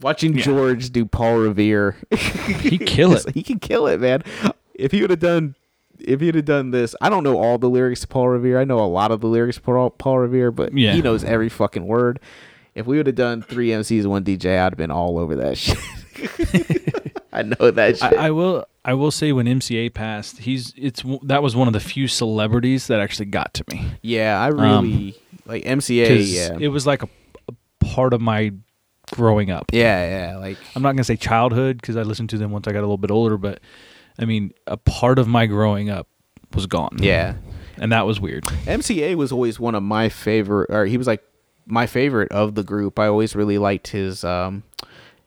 watching George do Paul Revere he kill it. he can kill it, man. If he would have done, if he'd have done this, I don't know all the lyrics to Paul Revere. I know a lot of the lyrics to Paul, Paul Revere, but Yeah. he knows every fucking word. If we would have done three MCs and one DJ, I'd have been all over that shit. I know that shit. I, I will I will say when MCA passed, he's it's that was one of the few celebrities that actually got to me. yeah, I really like MCA. Yeah, it was like a, a part of my growing up. yeah, yeah. Like I'm not gonna say childhood because I listened to them once I got a little bit older, but I mean a part of my growing up was gone. yeah, and that was weird. MCA was always one of my favorite, or he was like my favorite of the group. I always really liked his, um,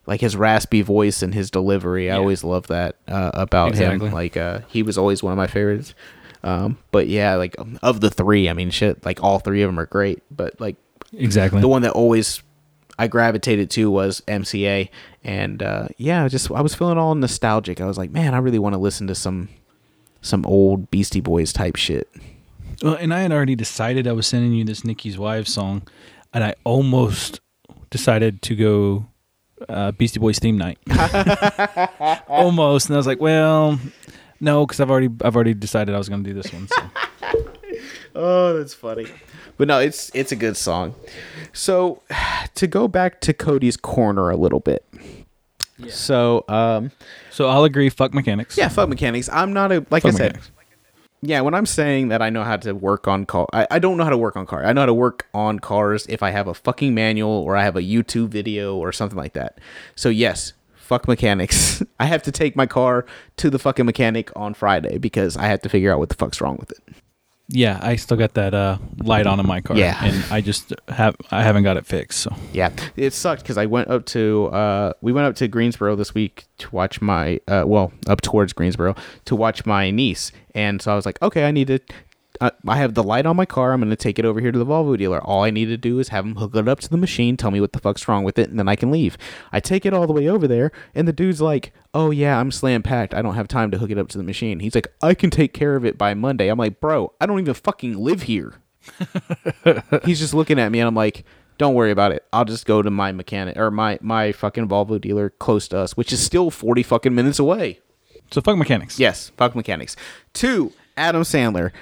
like his raspy voice and his delivery. I always loved that uh, about Exactly. him. Like, uh, he was always one of my favorites. Um, but yeah, like of the three, I mean, shit, like all three of them are great. But like Exactly. the one that always I gravitated to was MCA, and uh, yeah, just I was feeling all nostalgic. I was like, man, I really want to listen to some some old Beastie Boys type shit. Well, and I had already decided I was sending you this Nikki's Wives song, and I almost decided to go uh, Beastie Boys theme night. almost, and I was like, well, no, because I've already I've already decided I was going to do this one. So. Oh, that's funny. But no, it's it's a good song. So to go back to Cody's corner a little bit. So um so I'll agree. Fuck mechanics. yeah, fuck mechanics. I'm not a like Fuck I said. mechanics. Yeah, when I'm saying that I know how to work on car, I, I don't know how to work on car. I know how to work on cars if I have a fucking manual or I have a YouTube video or something like that. So yes, fuck mechanics. I have to take my car to the fucking mechanic on Friday because I have to figure out what the fuck's wrong with it. Yeah, I still got that uh, light on in my car. Yeah. and I just have I haven't got it fixed. So Yeah, it sucked because I went up to uh, we went up to Greensboro this week to watch my uh, well up towards Greensboro to watch my niece, and so I was like, okay, I need to. I have the light on my car. I'm going to take it over here to the Volvo dealer. All I need to do is have him hook it up to the machine, tell me what the fuck's wrong with it, and then I can leave. I take it all the way over there, and the dude's like, "Oh yeah, I'm slam packed. I don't have time to hook it up to the machine." He's like, "I can take care of it by Monday." I'm like, "Bro, I don't even fucking live here." he's just looking at me and I'm like, don't worry about it. I'll just go to my mechanic or my my fucking Volvo dealer close to us, which is still 40 fucking minutes away. so fuck mechanics. Yes, fuck mechanics. Two, Adam Sandler.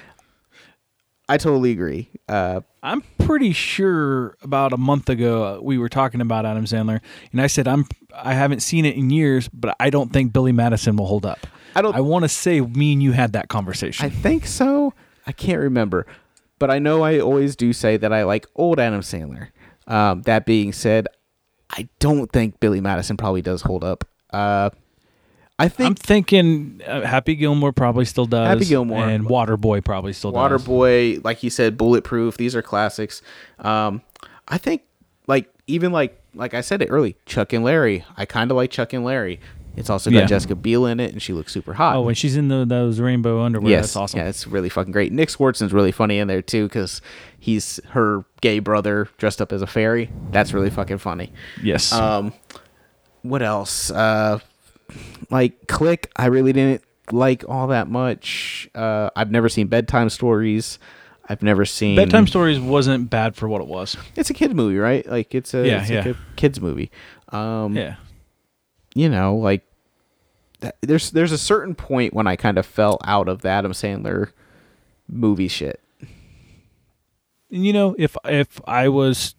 I totally agree. Uh, I'm pretty sure about a month ago uh, we were talking about Adam Sandler, and I said I'm I haven't seen it in years, but I don't think Billy Madison will hold up. I don't- I want to say me and you had that conversation. I think so. I can't remember, but I know I always do say that I like old Adam Sandler. Um, that being said, I don't think Billy Madison probably does hold up. Uh, I think I'm thinking uh, Happy Gilmore probably still does. Happy Gilmore. and Waterboy probably still does. Waterboy, like you said, Bulletproof. These are classics. Um, I think, like even like like I said it early, Chuck and Larry. I kind of like Chuck and Larry. It's also got Yeah. Jessica Biel in it, and she looks super hot. Oh, when she's in the, those rainbow underwear, yes, that's awesome. Yeah, it's really fucking great. Nick Swardson's really funny in there too because he's her gay brother dressed up as a fairy. That's really fucking funny. Yes. Um, what else? Uh, like Click, I really didn't like all that much. Uh, I've never seen bedtime stories. I've never seen Bedtime Stories wasn't bad for what it was. It's a kid movie, right? Like it's a Yeah, it's yeah. like a kids movie. Um, Yeah. you know, like that, there's there's a certain point when I kind of fell out of the Adam Sandler movie shit. And you know, if if I was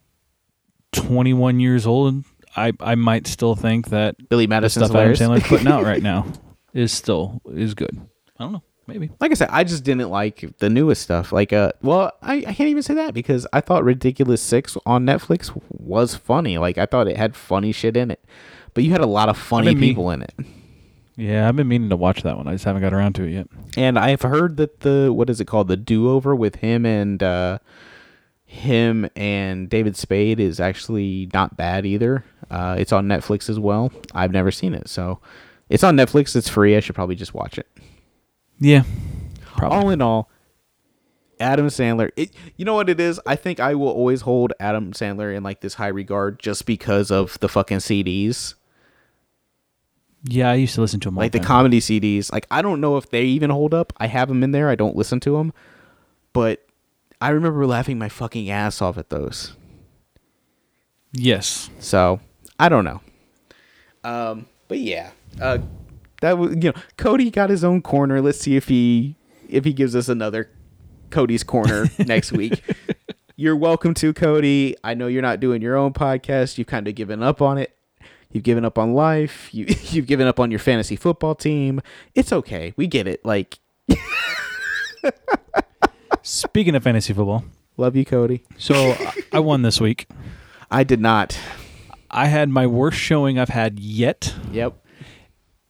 21 years old, I I might still think that Billy Madison's stuff Adam. Sandler's putting out right now is still is good. I don't know, maybe. like I said, I just didn't like the newest stuff. Like, uh, well, I, I can't even say that because I thought Ridiculous Six on Netflix was funny. Like, I thought it had funny shit in it, but you had a lot of funny people in it. Yeah, I've been meaning to watch that one. I just haven't got around to it yet. And I've heard that the what is it called, the do over with him and uh, him and David Spade is actually not bad either. Uh, it's on Netflix as well. I've never seen it, so it's on Netflix. It's free. I should probably just watch it. Yeah, probably. all in all, Adam Sandler. It, you know what it is? I think I will always hold Adam Sandler in like this high regard just because of the fucking CDs, yeah, I used to listen to him. like the comedy CDs. Like I don't know if they even hold up. I have them in there. I don't listen to them, but I remember laughing my fucking ass off at those. yes. So I don't know. Um, but yeah, uh, that was you know Cody got his own corner. Let's see if he if he gives us another Cody's corner next week. You're welcome to Cody. I know you're not doing your own podcast. You've kind of given up on it. You've given up on life. You you've given up on your fantasy football team. It's okay. We get it. Like Speaking of fantasy football, love you, Cody. so I- I won this week. I did not. I had my worst showing I've had yet, Yep.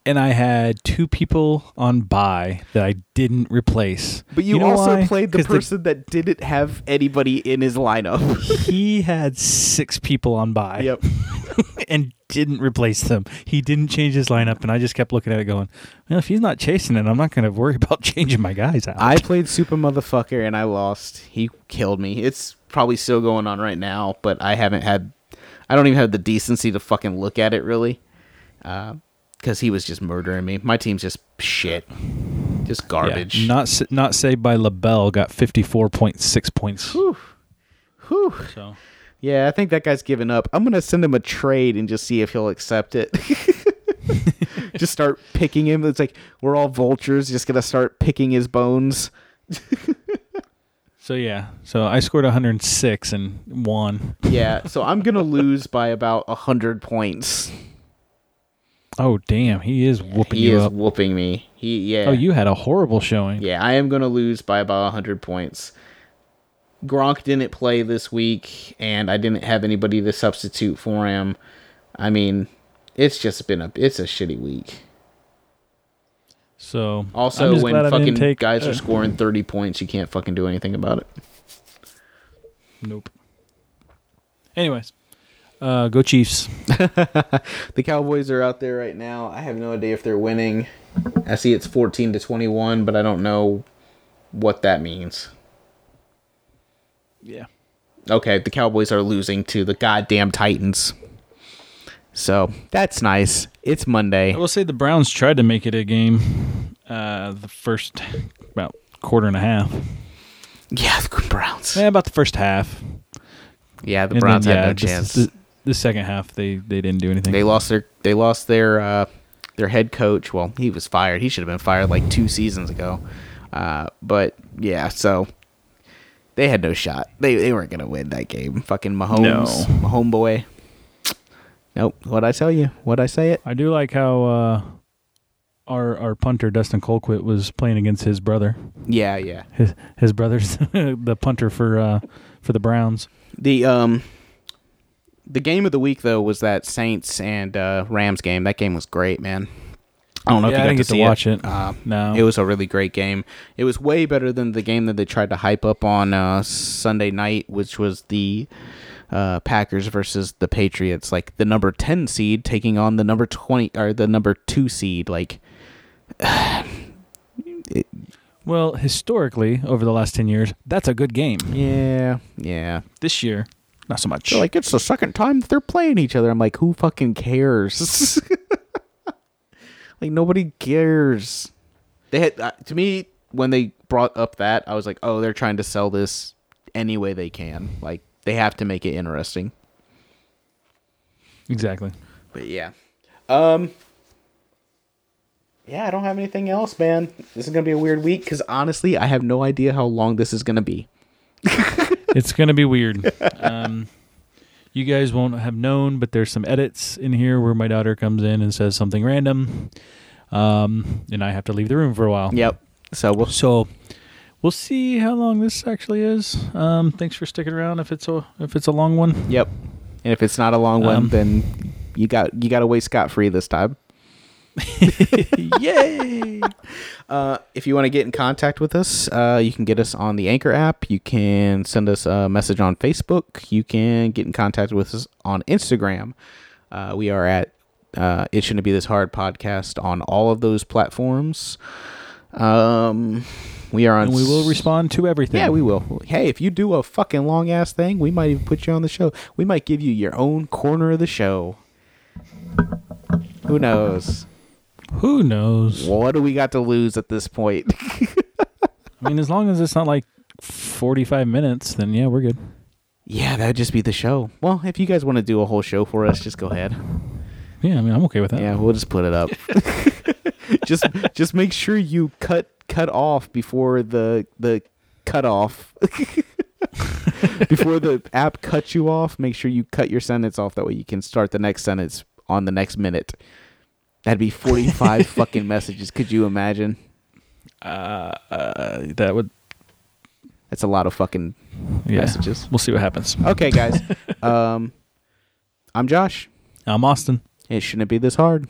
and I had two people on buy that I didn't replace. But you, know also why? played the person that didn't have anybody in his lineup. he had six people on buy. yep. and didn't replace them. He didn't change his lineup, and I just kept looking at it, going, "Well, if he's not chasing it, I'm not going to worry about changing my guys out." I played Super Motherfucker and I lost. He killed me. It's probably still going on right now, but I haven't had. I don't even have the decency to fucking look at it really, uh, because he was just murdering me. My team's just shit, just Yeah, garbage. Not not saved by LaBelle got fifty four point six points. Whew. So Yeah, I think that guy's given up. I'm gonna send him a trade and just see if he'll accept it. just start picking him. It's like we're all vultures. Just gonna start picking his bones. so yeah. So I scored one hundred and six and won. Yeah, so I'm gonna lose by about a hundred points. Oh damn, he is whooping He you is up. whooping me. He yeah. Oh, you had a horrible showing. Yeah, I am gonna lose by about a hundred points. Gronk didn't play this week, and I didn't have anybody to substitute for him. I mean, it's just been a it's a shitty week. So Also, when glad I didn't fucking take, guys uh, are scoring thirty points, you can't fucking do anything about it. Nope. Anyways, uh, go Chiefs. The Cowboys are out there right now. I have no idea if they're winning. I see it's fourteen to twenty one, but I don't know what that means. Yeah. Okay, the Cowboys are losing to the goddamn Titans. So that's nice. It's Monday. I will say the Browns tried to make it a game. Uh, the first about quarter and a half. Yeah, the Browns. Yeah, about the first half. Yeah, the And Browns then, had yeah, no chance. The, the second half, they they didn't do anything. They lost their they lost their uh, their head coach. Well, he was fired. He should have been fired like two seasons ago. Uh, but yeah, so they had no shot. They they weren't gonna win that game. Fucking Mahomes, No. Mahomes boy. Nope. What I tell you? What I say it? I do like how uh, our our punter Dustin Colquitt was playing against his brother. Yeah, yeah. His his brother's the punter for uh, for the Browns. The um the game of the week though was that Saints and uh, Rams game. That game was great, man. I don't know Yeah, if you got to get to watch it. Uh, No. it was a really great game. It was way better than the game that they tried to hype up on uh, Sunday night, which was the uh, Packers versus the Patriots. Like the number ten seed taking on the number twenty or the number two seed. Like Well, historically, over the last ten years, that's a good game. yeah, yeah. This year, not so much. They're like it's the second time that they're playing each other. I'm like, who fucking cares? like nobody cares. They had uh, to me when they brought up that I was like, oh, they're trying to sell this any way they can. Like they have to make it interesting. exactly. But yeah, um, yeah, I don't have anything else, man. This is gonna be a weird week because honestly, I have no idea how long this is gonna be. it's gonna be weird. Um, you guys won't have known, but there's some edits in here where my daughter comes in and says something random, um, and I have to leave the room for a while. Yep. So we'll So we'll see how long this actually is. Um, thanks for sticking around. If it's a if it's a long one, Yep. And if it's not a long one, Um, then you got you got away scot free this time. yay! Uh, if you want to get in contact with us, uh, you can get us on the Anchor app. You can send us a message on Facebook. You can get in contact with us on Instagram. Uh, we are at uh, It Shouldn't Be This Hard podcast on all of those platforms. Um, we are on. and we will respond to everything. Yeah, we will. Hey, if you do a fucking long ass thing, we might even put you on the show. We might give you your own corner of the show. Who knows? Who knows? What do we got to lose at this point? I mean, as long as it's not like forty-five minutes, then yeah, we're good. yeah, that'd just be the show. Well, if you guys want to do a whole show for us, just go ahead. Yeah, I mean, I'm okay with that. Yeah, we'll just put it up. just just make sure you cut cut off before the the cut off. before the app cuts you off, make sure you cut your sentence off that way you can start the next sentence on the next minute. That'd be 45 fucking messages. Could you imagine? Uh, that would That's a lot of fucking yeah. messages. We'll see what happens. Okay, guys. um I'm Josh. I'm Austin. It shouldn't be this hard.